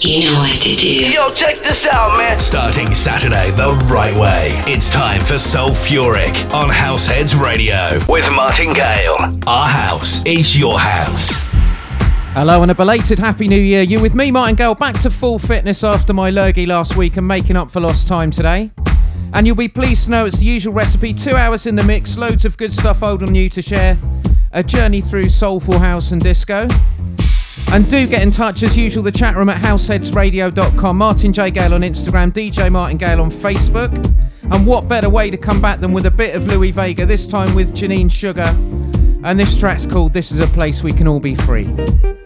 You know what to do. Yo, check this out, man. Starting Saturday the right way. It's time for Soulfuric on Househeads Radio with Martin Gale. Our house is your house. Hello and a belated Happy New Year. You with me, Martin Gale, back to full fitness after my lurgy last week and making up for lost time today. And you'll be pleased to know it's the usual recipe two hours in the mix, loads of good stuff old and new to share, a journey through soulful house and disco. And do get in touch as usual, the chat room at househeadsradio.com. Martin J. Gale on Instagram, DJ Martin Gale on Facebook. And what better way to come back than with a bit of Louie Vega, this time with Janine Sugar. And this track's called This Is a Place We Can All Be Free.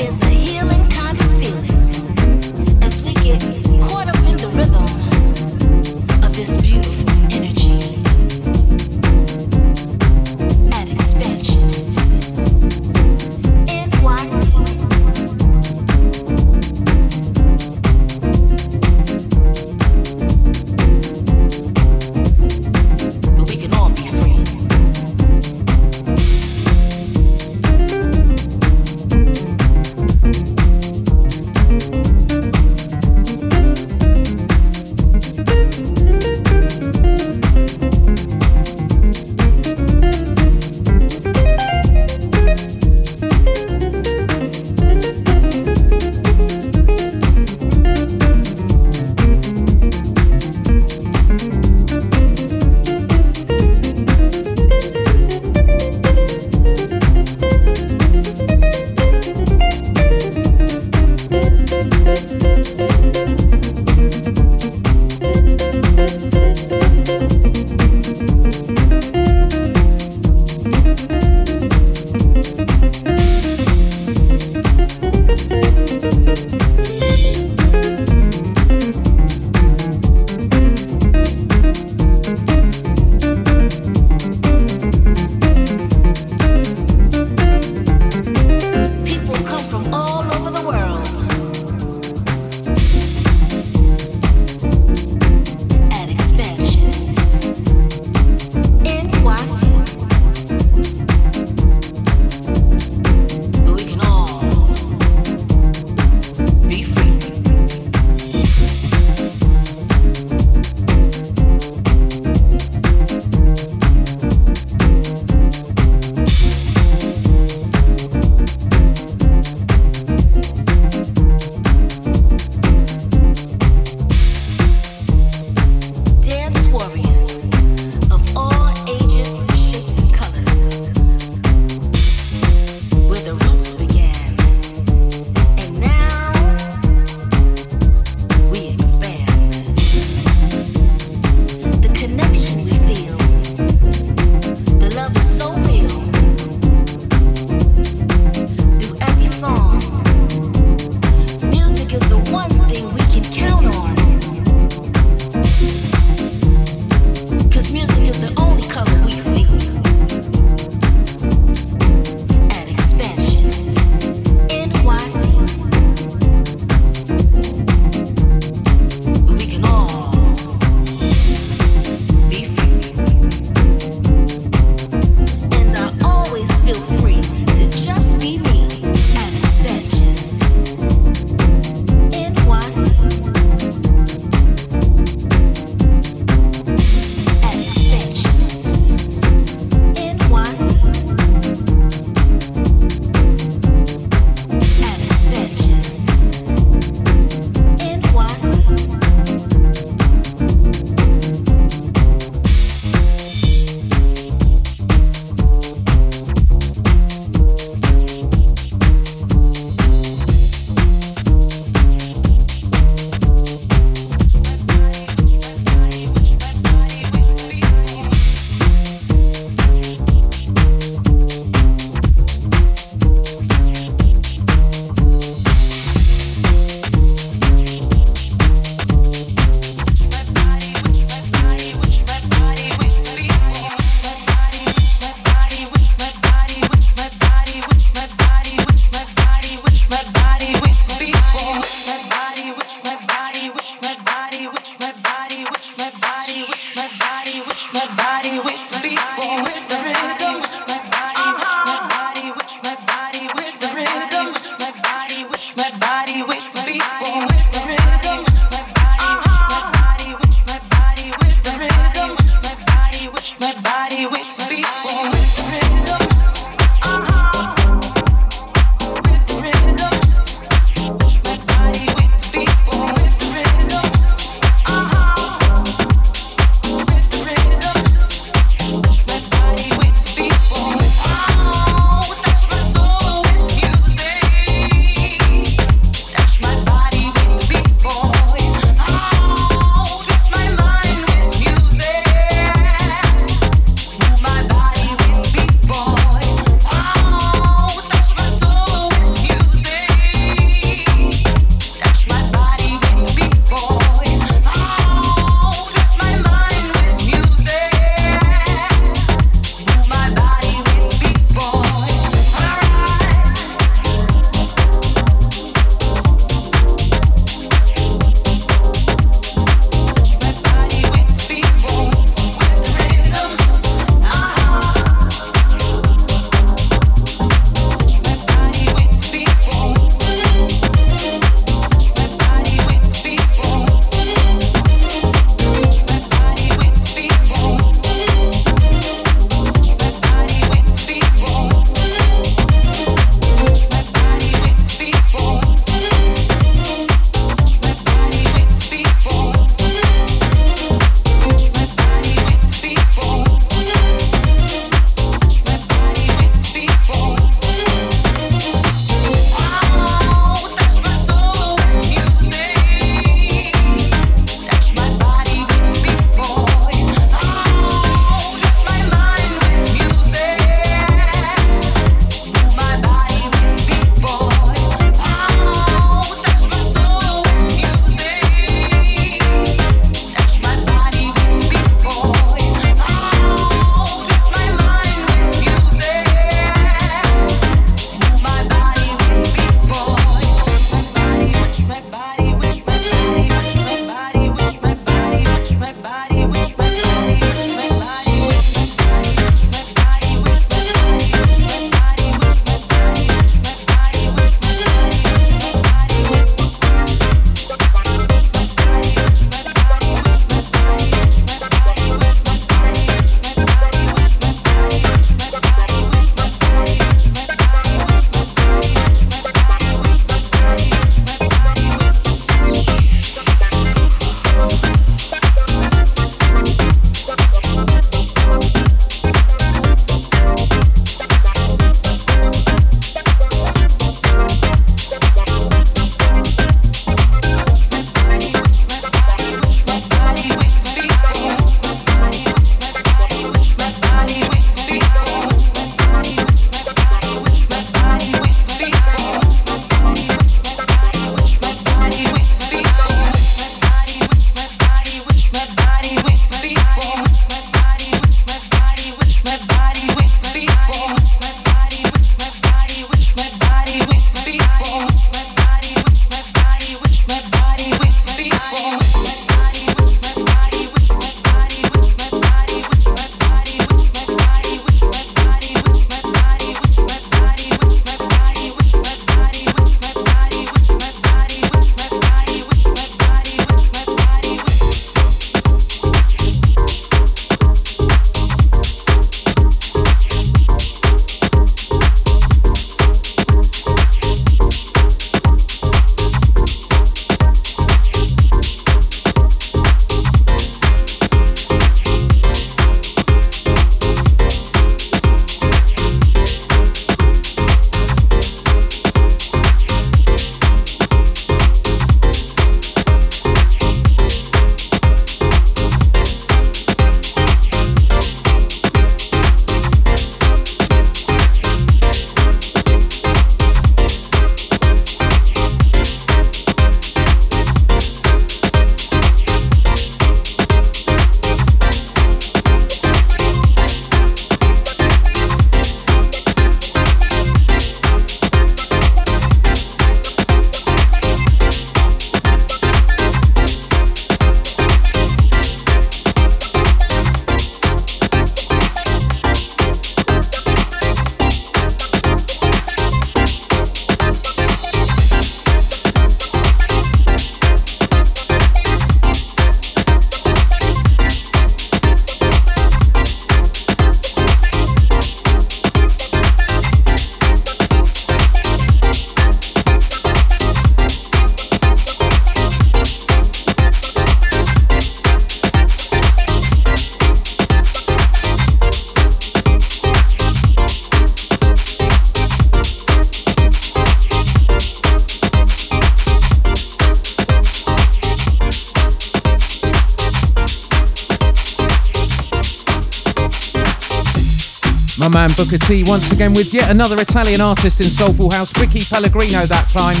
Booker T once again with yet another Italian artist in Soulful House, Ricky Pellegrino that time.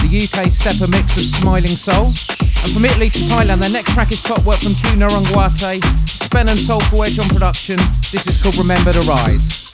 The UK stepper mix of Smiling Soul. And from Italy to Thailand, their next track is top work from Q Narangwate, Spen and Soulful Edge on production. This is called Remember to Rise.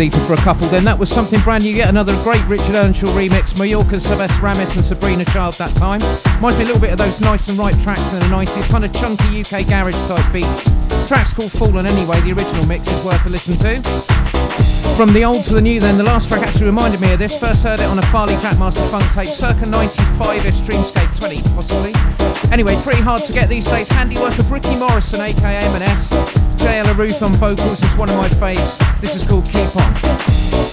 Deeper for a couple, then that was something brand new. Yet another great Richard Earnshaw remix. Mallorca's Sylvester Ramis and Sabrina Chyld that time. Might be a little bit of those nice and right tracks in the 90s, kind of chunky UK garage type beats. track's called Fallen anyway, the original mix is worth a listen to. From the old to the new, then the last track actually reminded me of this. First heard it on a Farley Jackmaster funk tape, circa 95ish, Dreamscape 20 possibly. Anyway, pretty hard to get these days. Handiwork of Ricky Morrison, aka M&S. JL Ruth on vocals is one of my faves. This is called Keep On.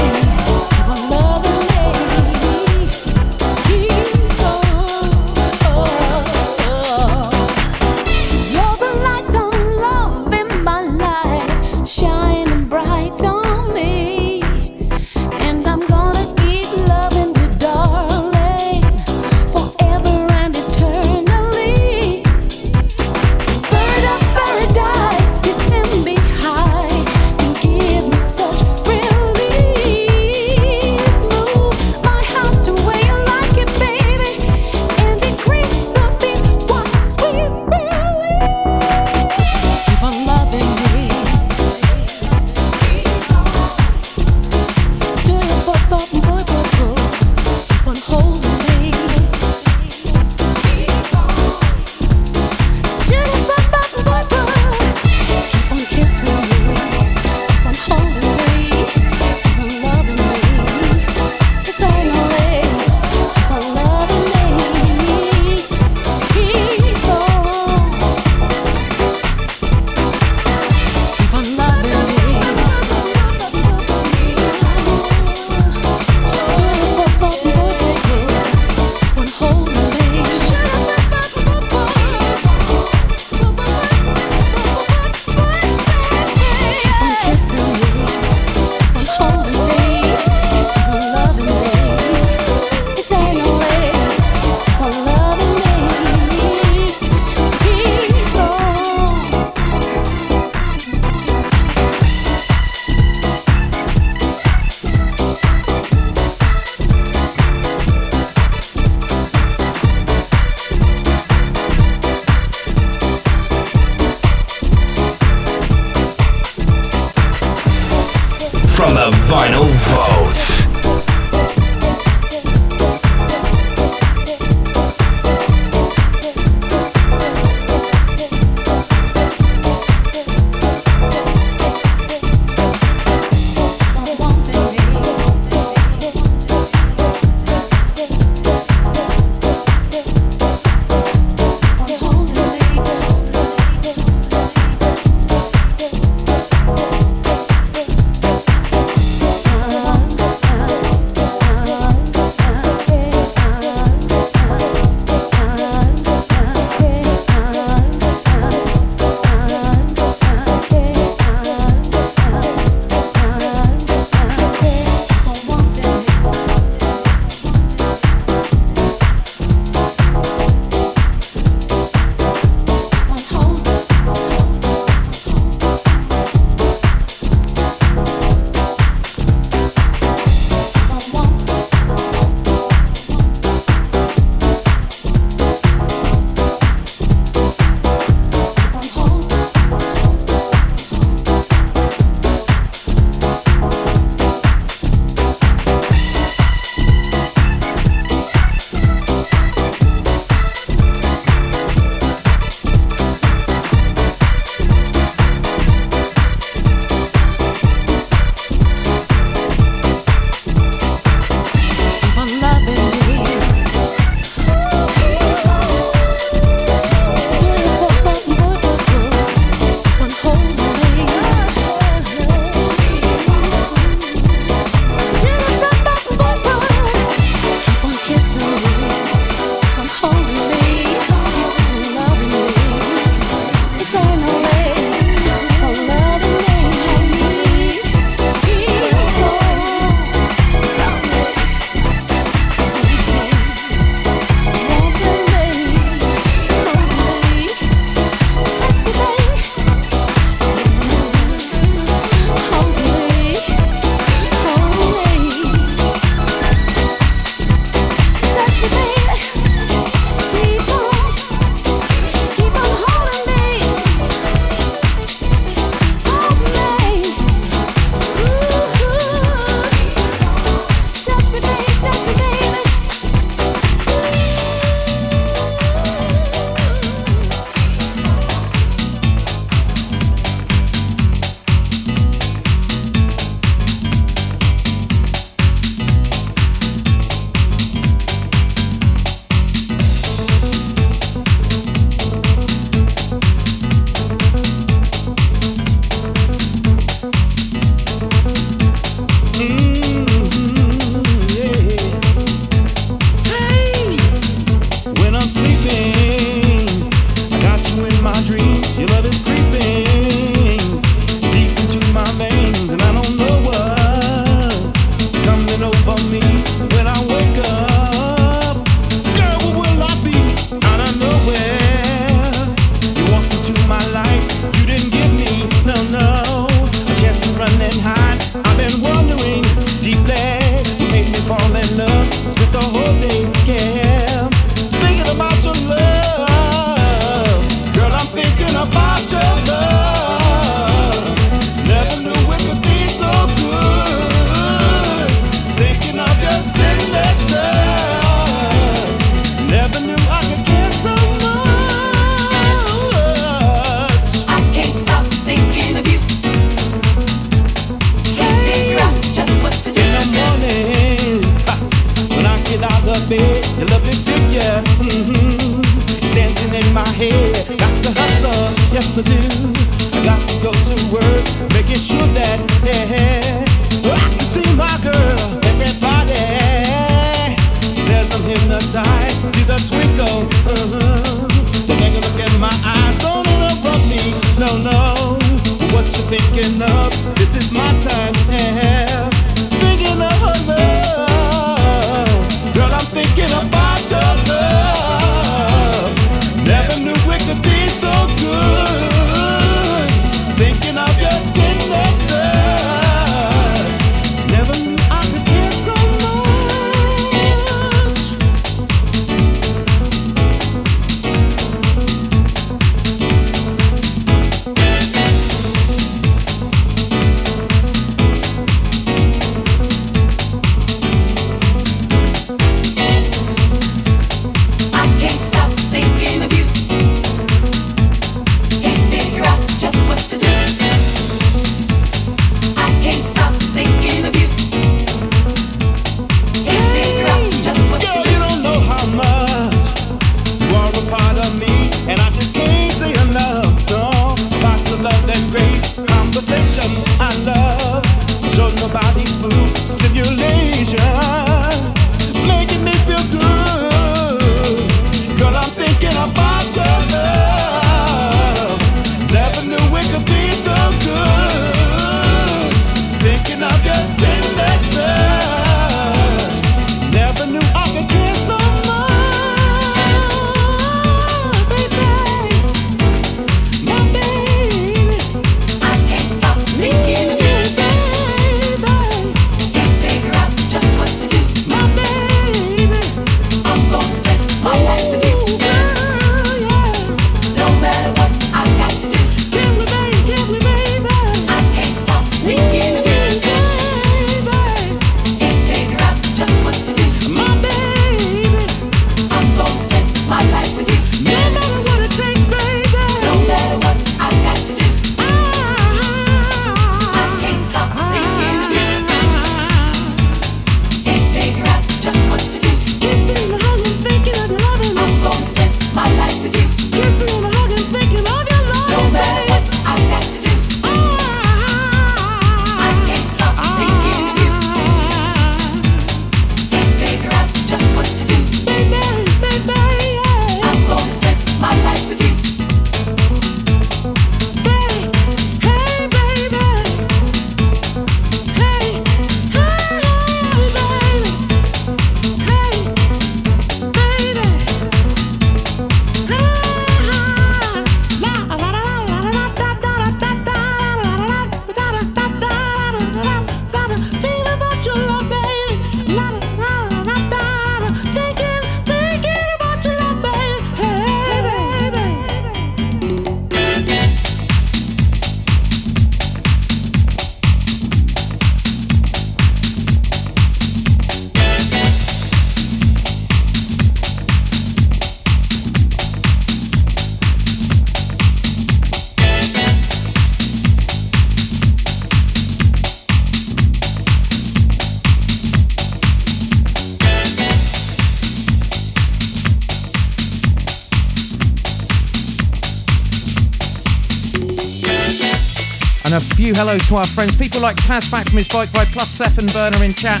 Hello to our friends. People like Taz back from his bike ride, plus Seth and Burner in chat,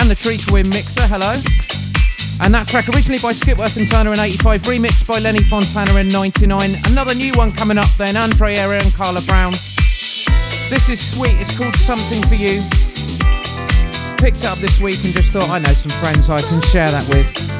and the Tree to Win mixer, hello. And that track originally by Skipworth and Turner in 85, remixed by Lenny Fontana in 99. Another new one coming up then, Andre Area and Carla Brown. This is sweet, it's called Something For You. Picked up this week and just thought I know some friends I can share that with.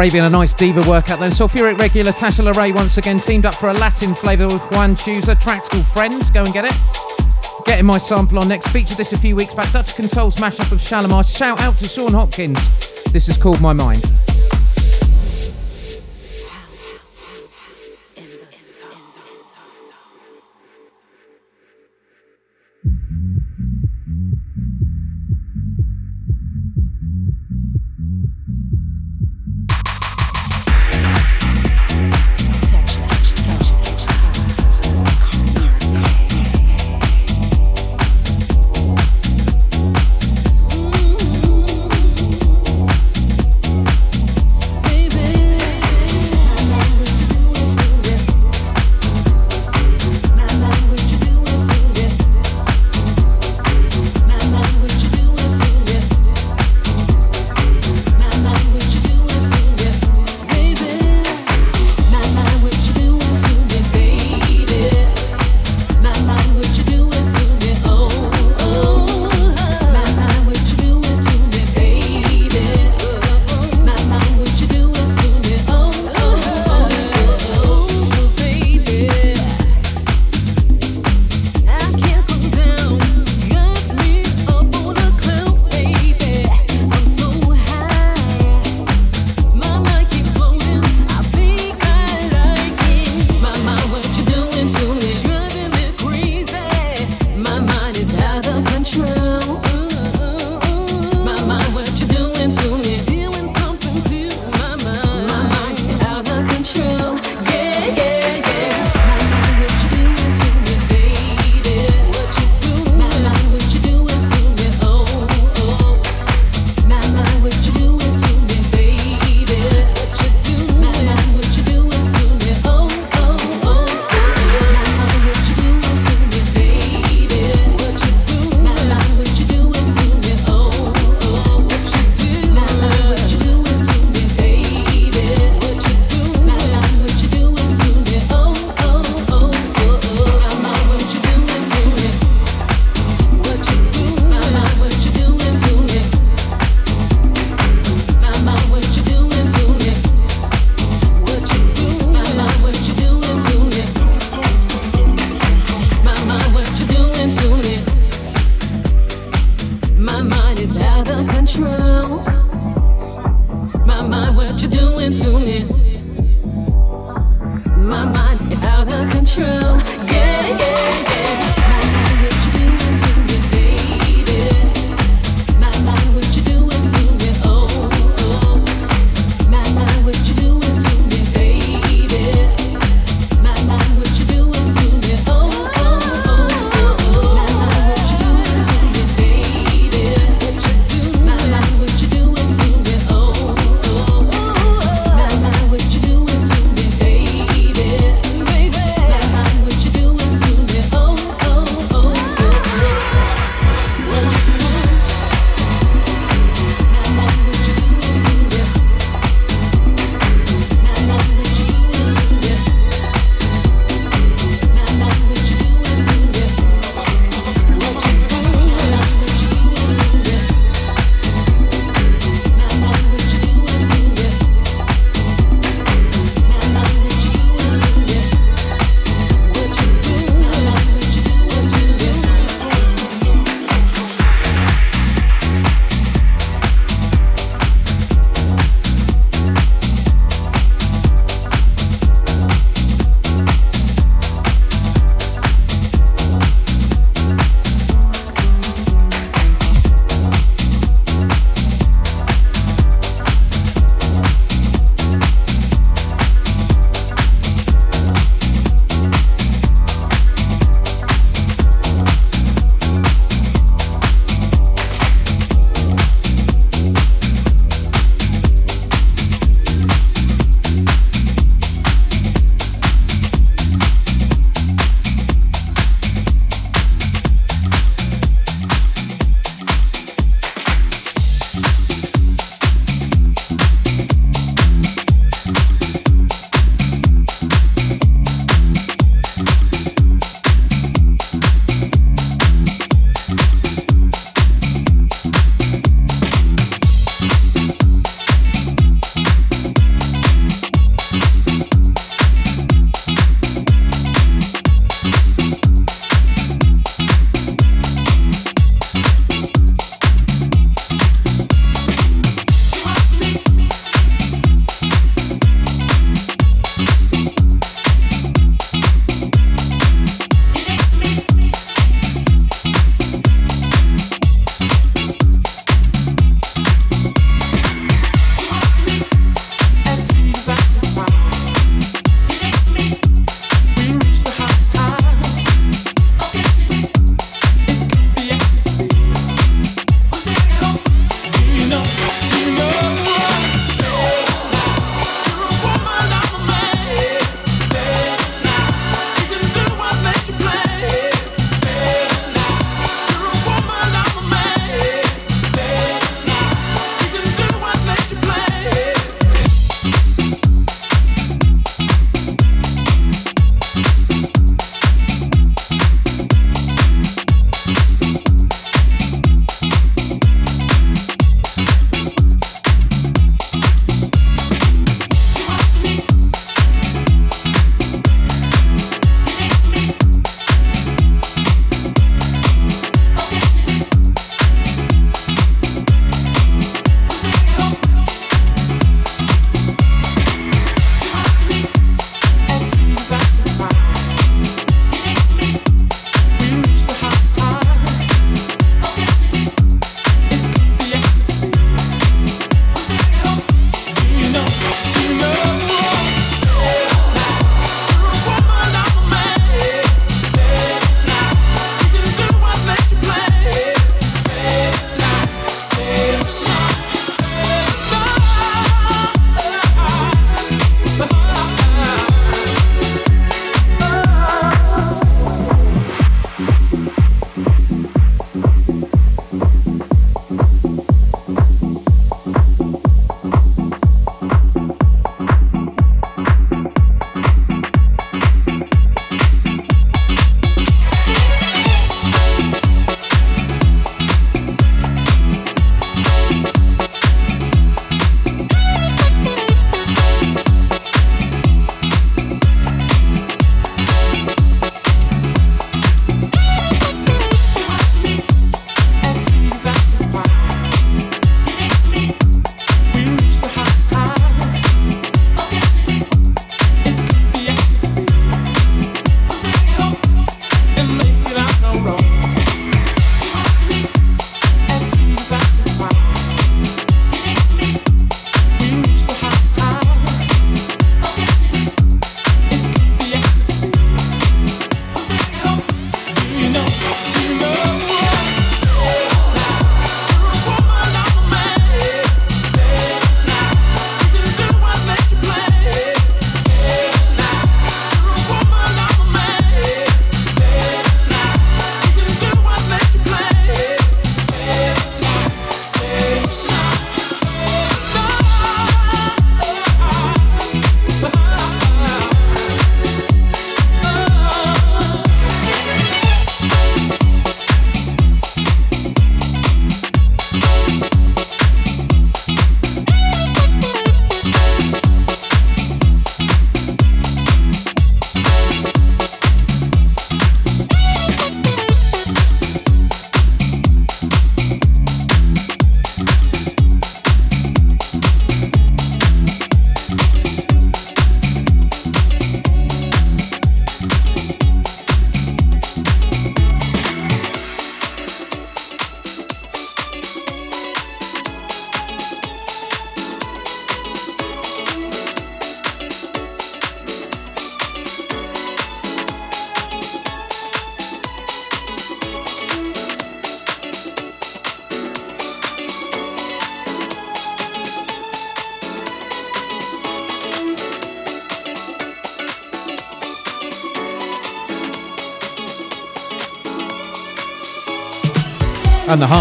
Craving a nice diva workout then. Soulfuric regular Tasha LaRae once again teamed up for a Latin flavour with Juan Chooser. Track's called Friends. Go and get it. Getting my sample on next. Featured this a few weeks back. Dutch Consoles mashup of Shalamar. Shout out to Sean Hopkins. This is called My Mind.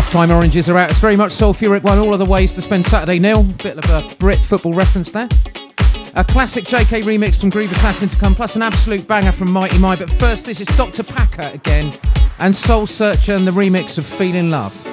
Halftime oranges are out. It's very much Soulfuric one. All of the ways to spend Saturday nil. Bit of a Brit football reference there. A classic JK remix from Groove Assassin to come, plus an absolute banger from Mighty My. But first, this is Dr. Packer again and Soul Searcher and the remix of Feeling Love.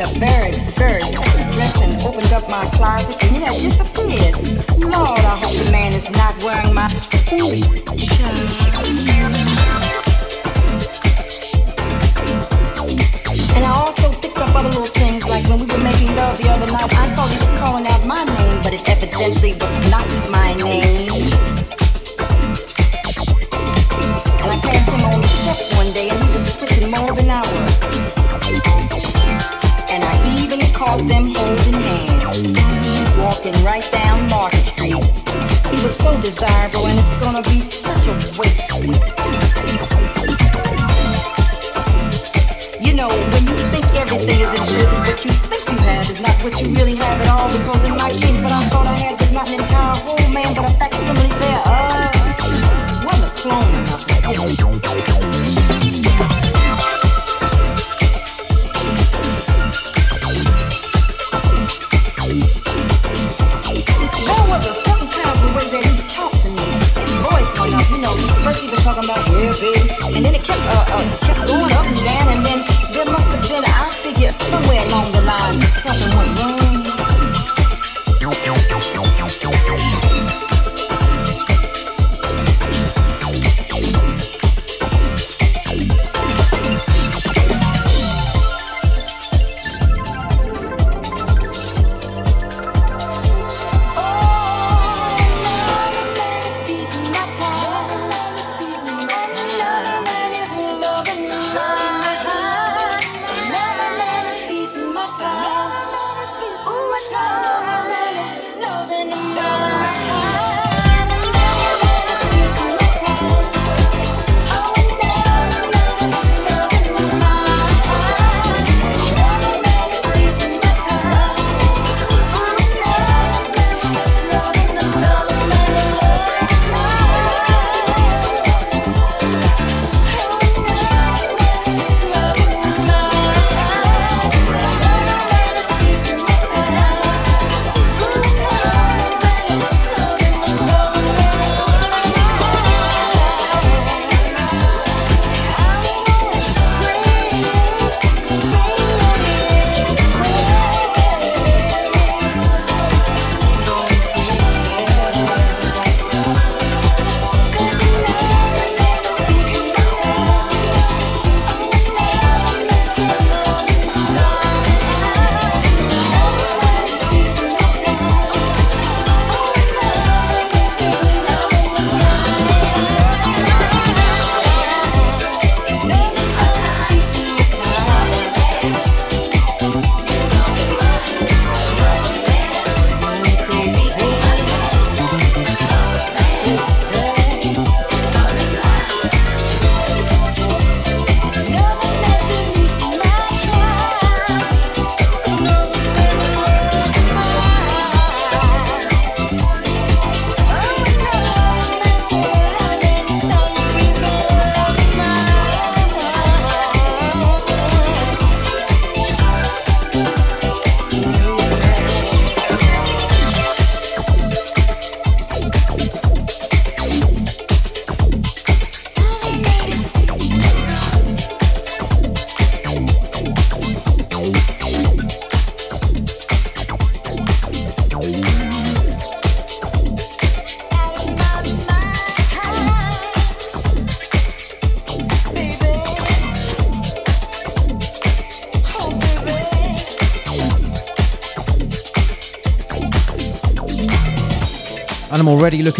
And bought me a very, very sexy dress and opened up my closet and it had disappeared. Lord, I hope the man is not wearing my ooh. And I also picked up other little things like when we were making love the other night, I thought he was calling out my name, but it evidently was not my walking right down Market Street. He was so desirable and it's gonna be such a waste. You know, when you think everything is in prison, what you think you have is not what you really have at all. Because the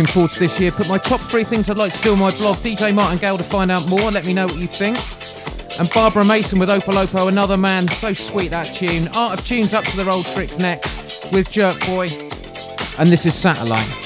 looking forward to this year. Put my top three things I'd like to do on my blog, DJ Martin Gale, to find out more. Let me know what you think. And Barbara Mason with Opolopo, another man. So sweet that tune. Art of Tones up to their old tricks next with Jerk Boy. And this is Satellite.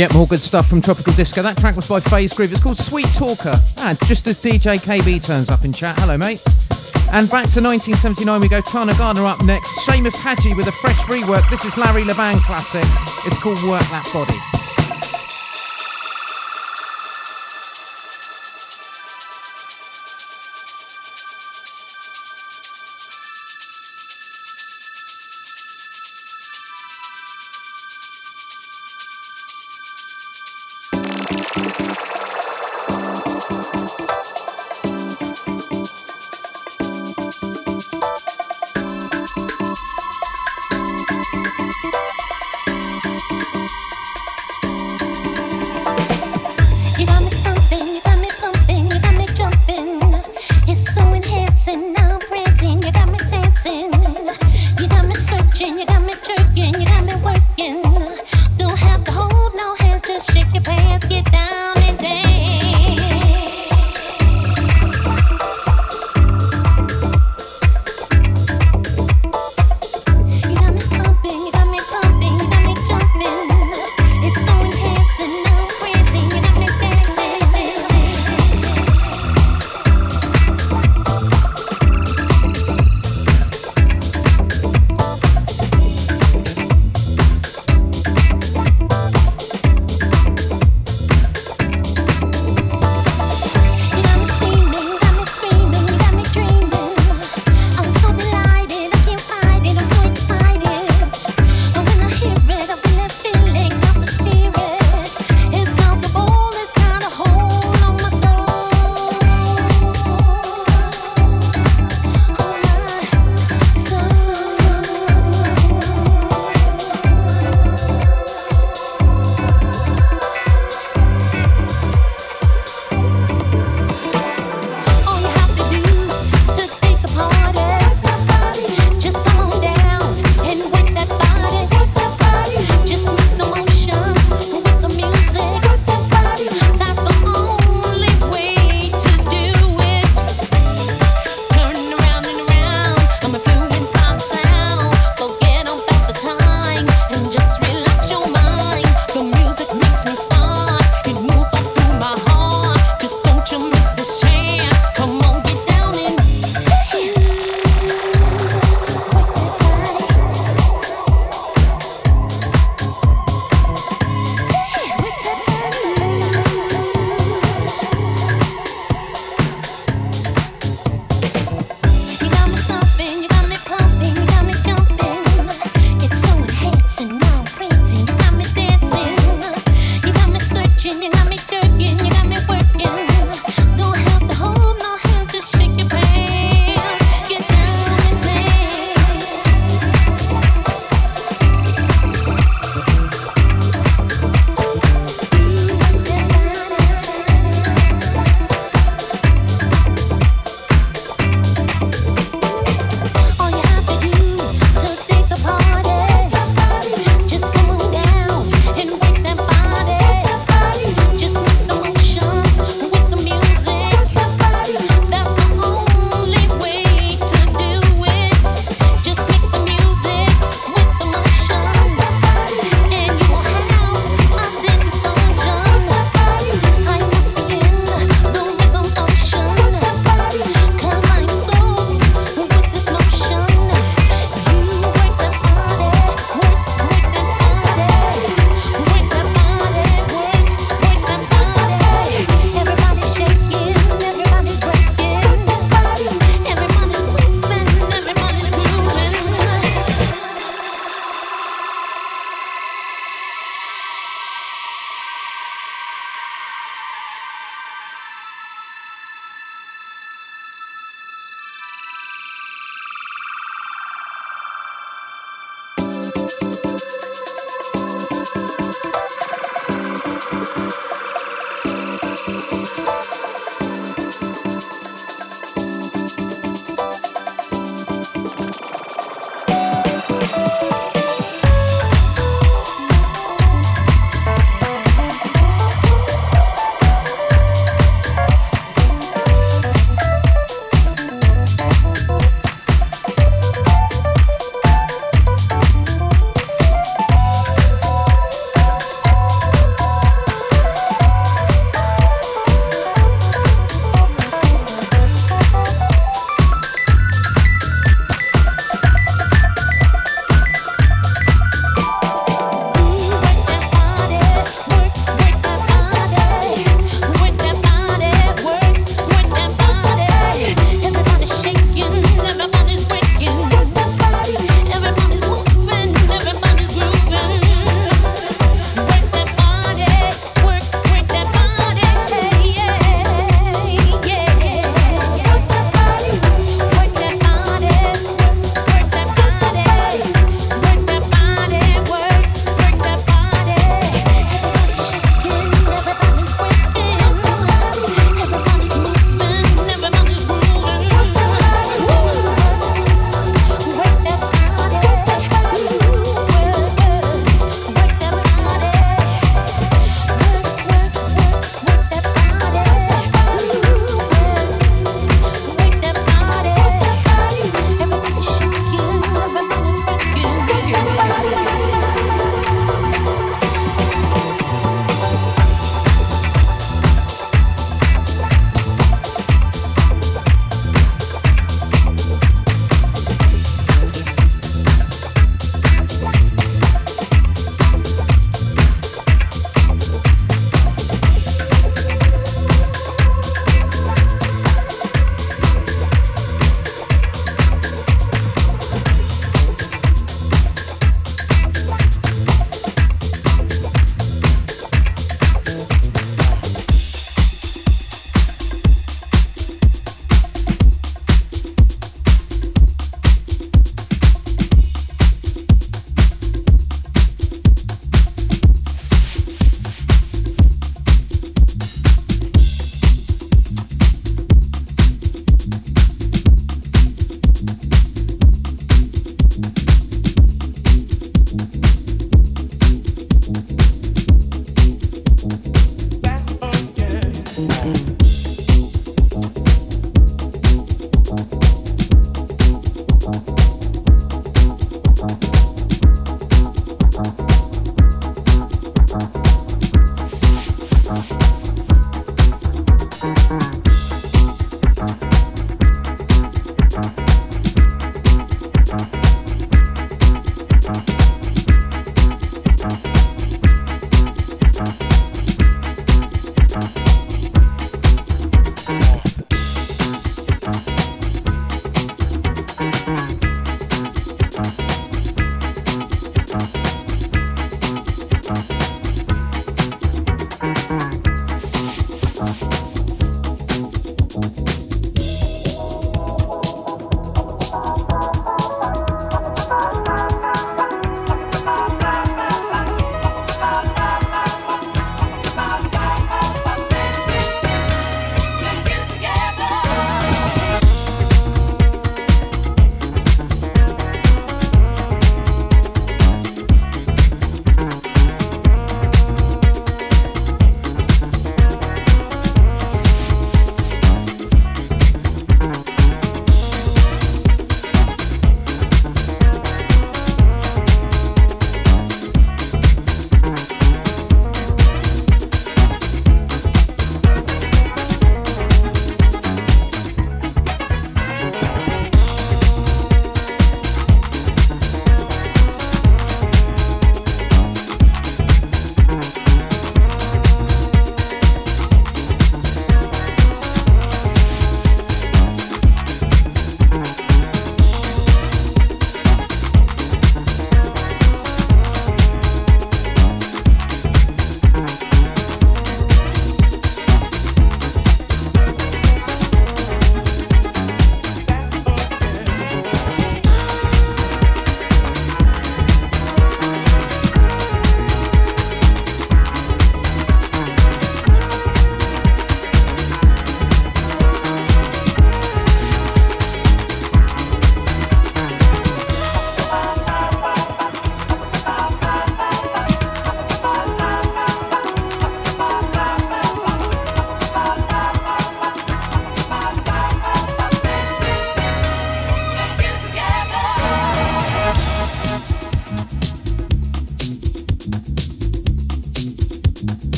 Yep, more good stuff from Tropical Disco. That track was by Phase Groove. It's called Sweet Talker. Ah, just as DJ KB turns up in chat. Hello, mate. And back to 1979 we go. Taana Gardner up next. Seamus Haji with a fresh rework. This is Larry Levan classic. It's called Work That Body.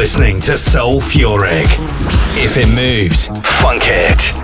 Listening to Soulfuric. If it moves, funk it.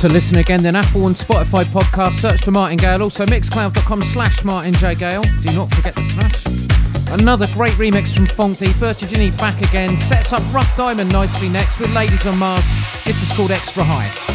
To listen again, then Apple and Spotify podcast, search for Martin Gale. Also mixcloud.com slash Martin J. Gale. Do not forget the slash. Another great remix from Funk D. Back again. Sets up Rough Diamond nicely next with Ladies on Mars. This is called Extra High.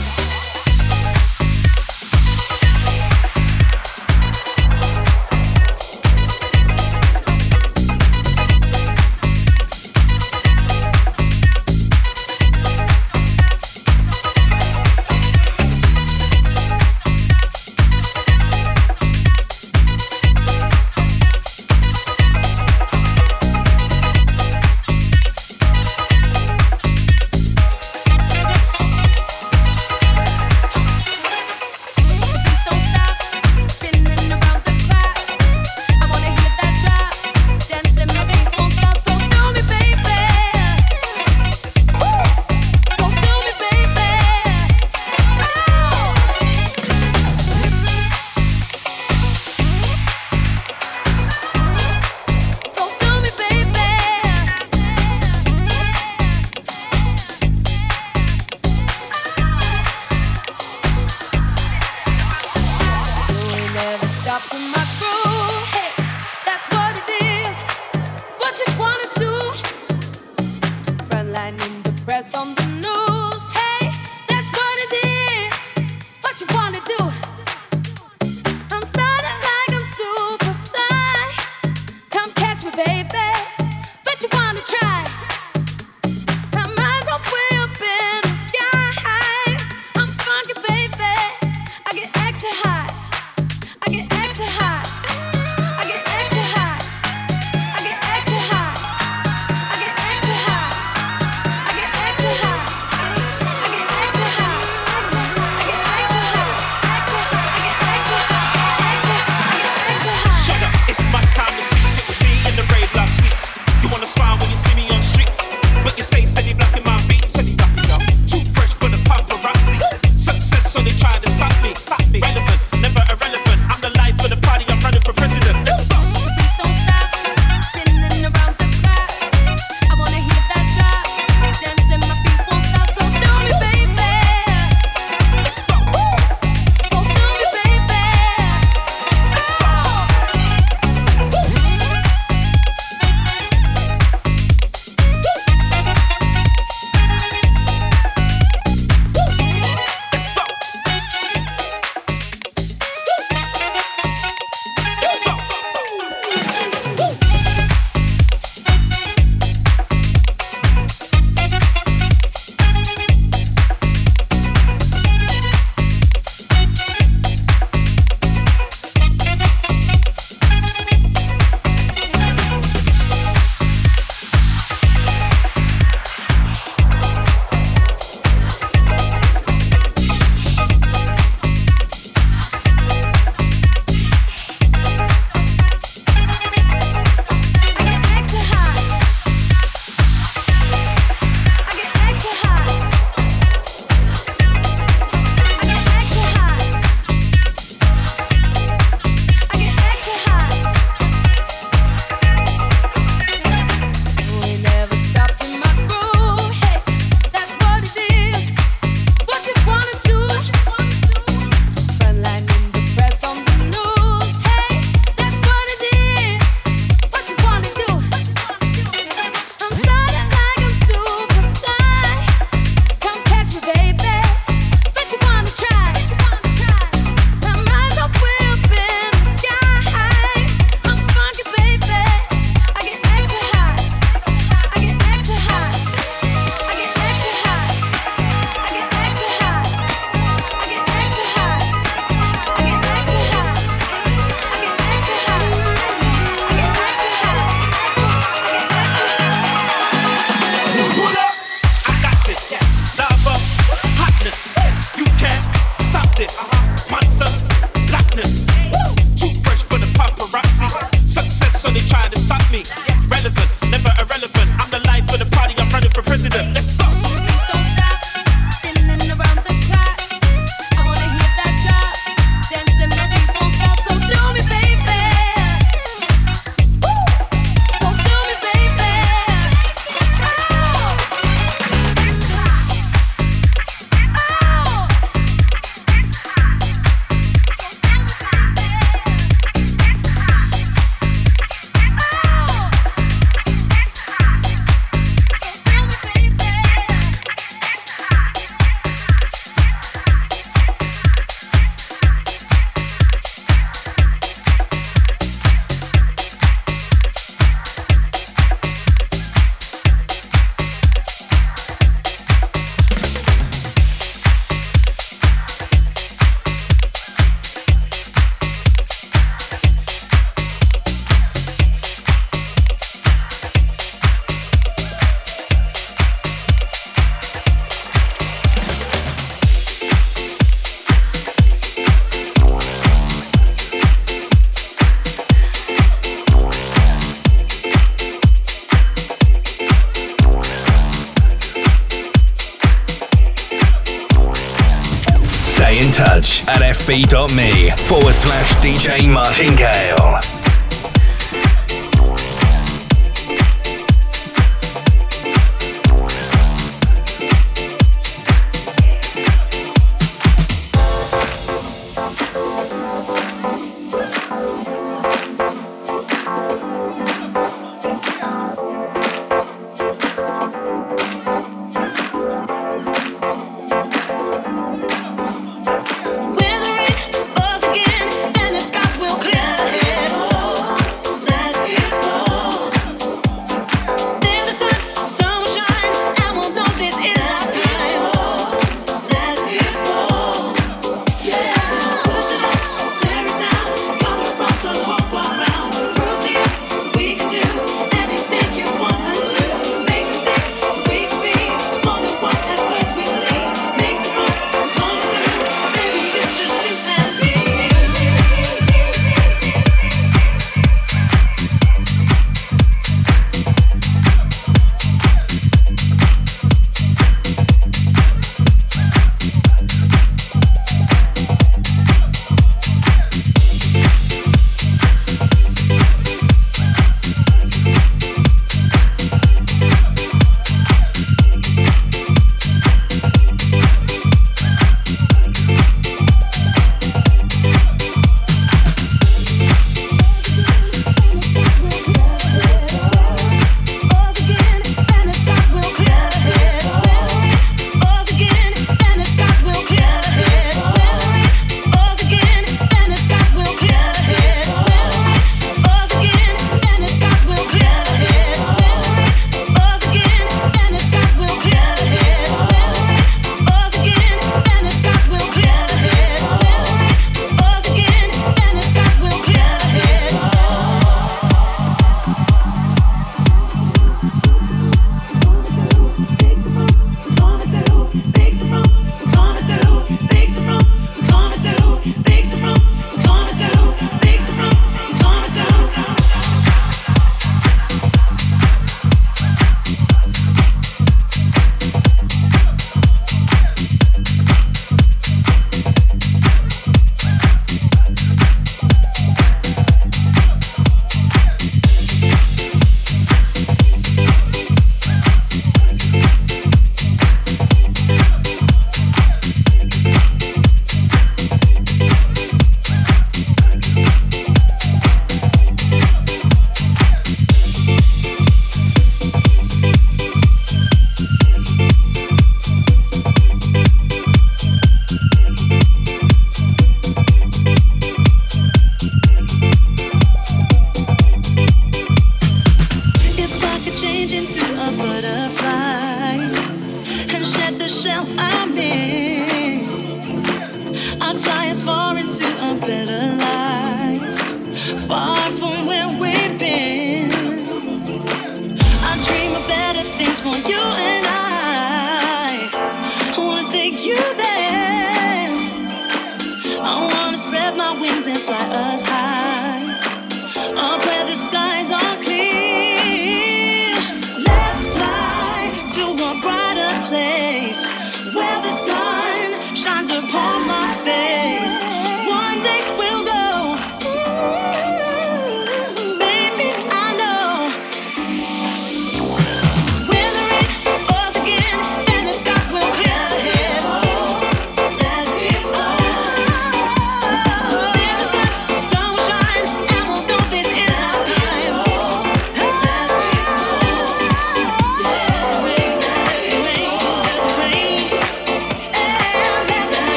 Stay in touch at fb.me forward slash DJ Martin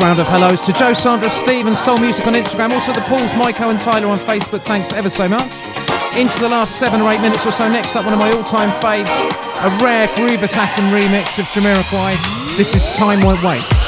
round of hellos to Joe, Sandra, Steve, and Soul Music on Instagram. Also the Pauls, Maiko, and Tyler on Facebook. Thanks ever so much. Into the last seven or eight minutes or so. Next up, one of my all-time faves, a rare Groove Assassin remix of Jamiroquai. This is Time Won't Wait.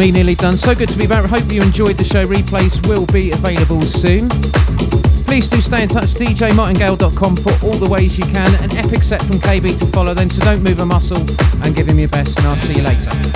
Me nearly done. So good to be back. Hope you enjoyed the show. Replays will be available soon. Please do stay in touch. DJMartingale.com for all the ways you can. An epic set from KB to follow then, so don't move a muscle and give him your best, and I'll see you later.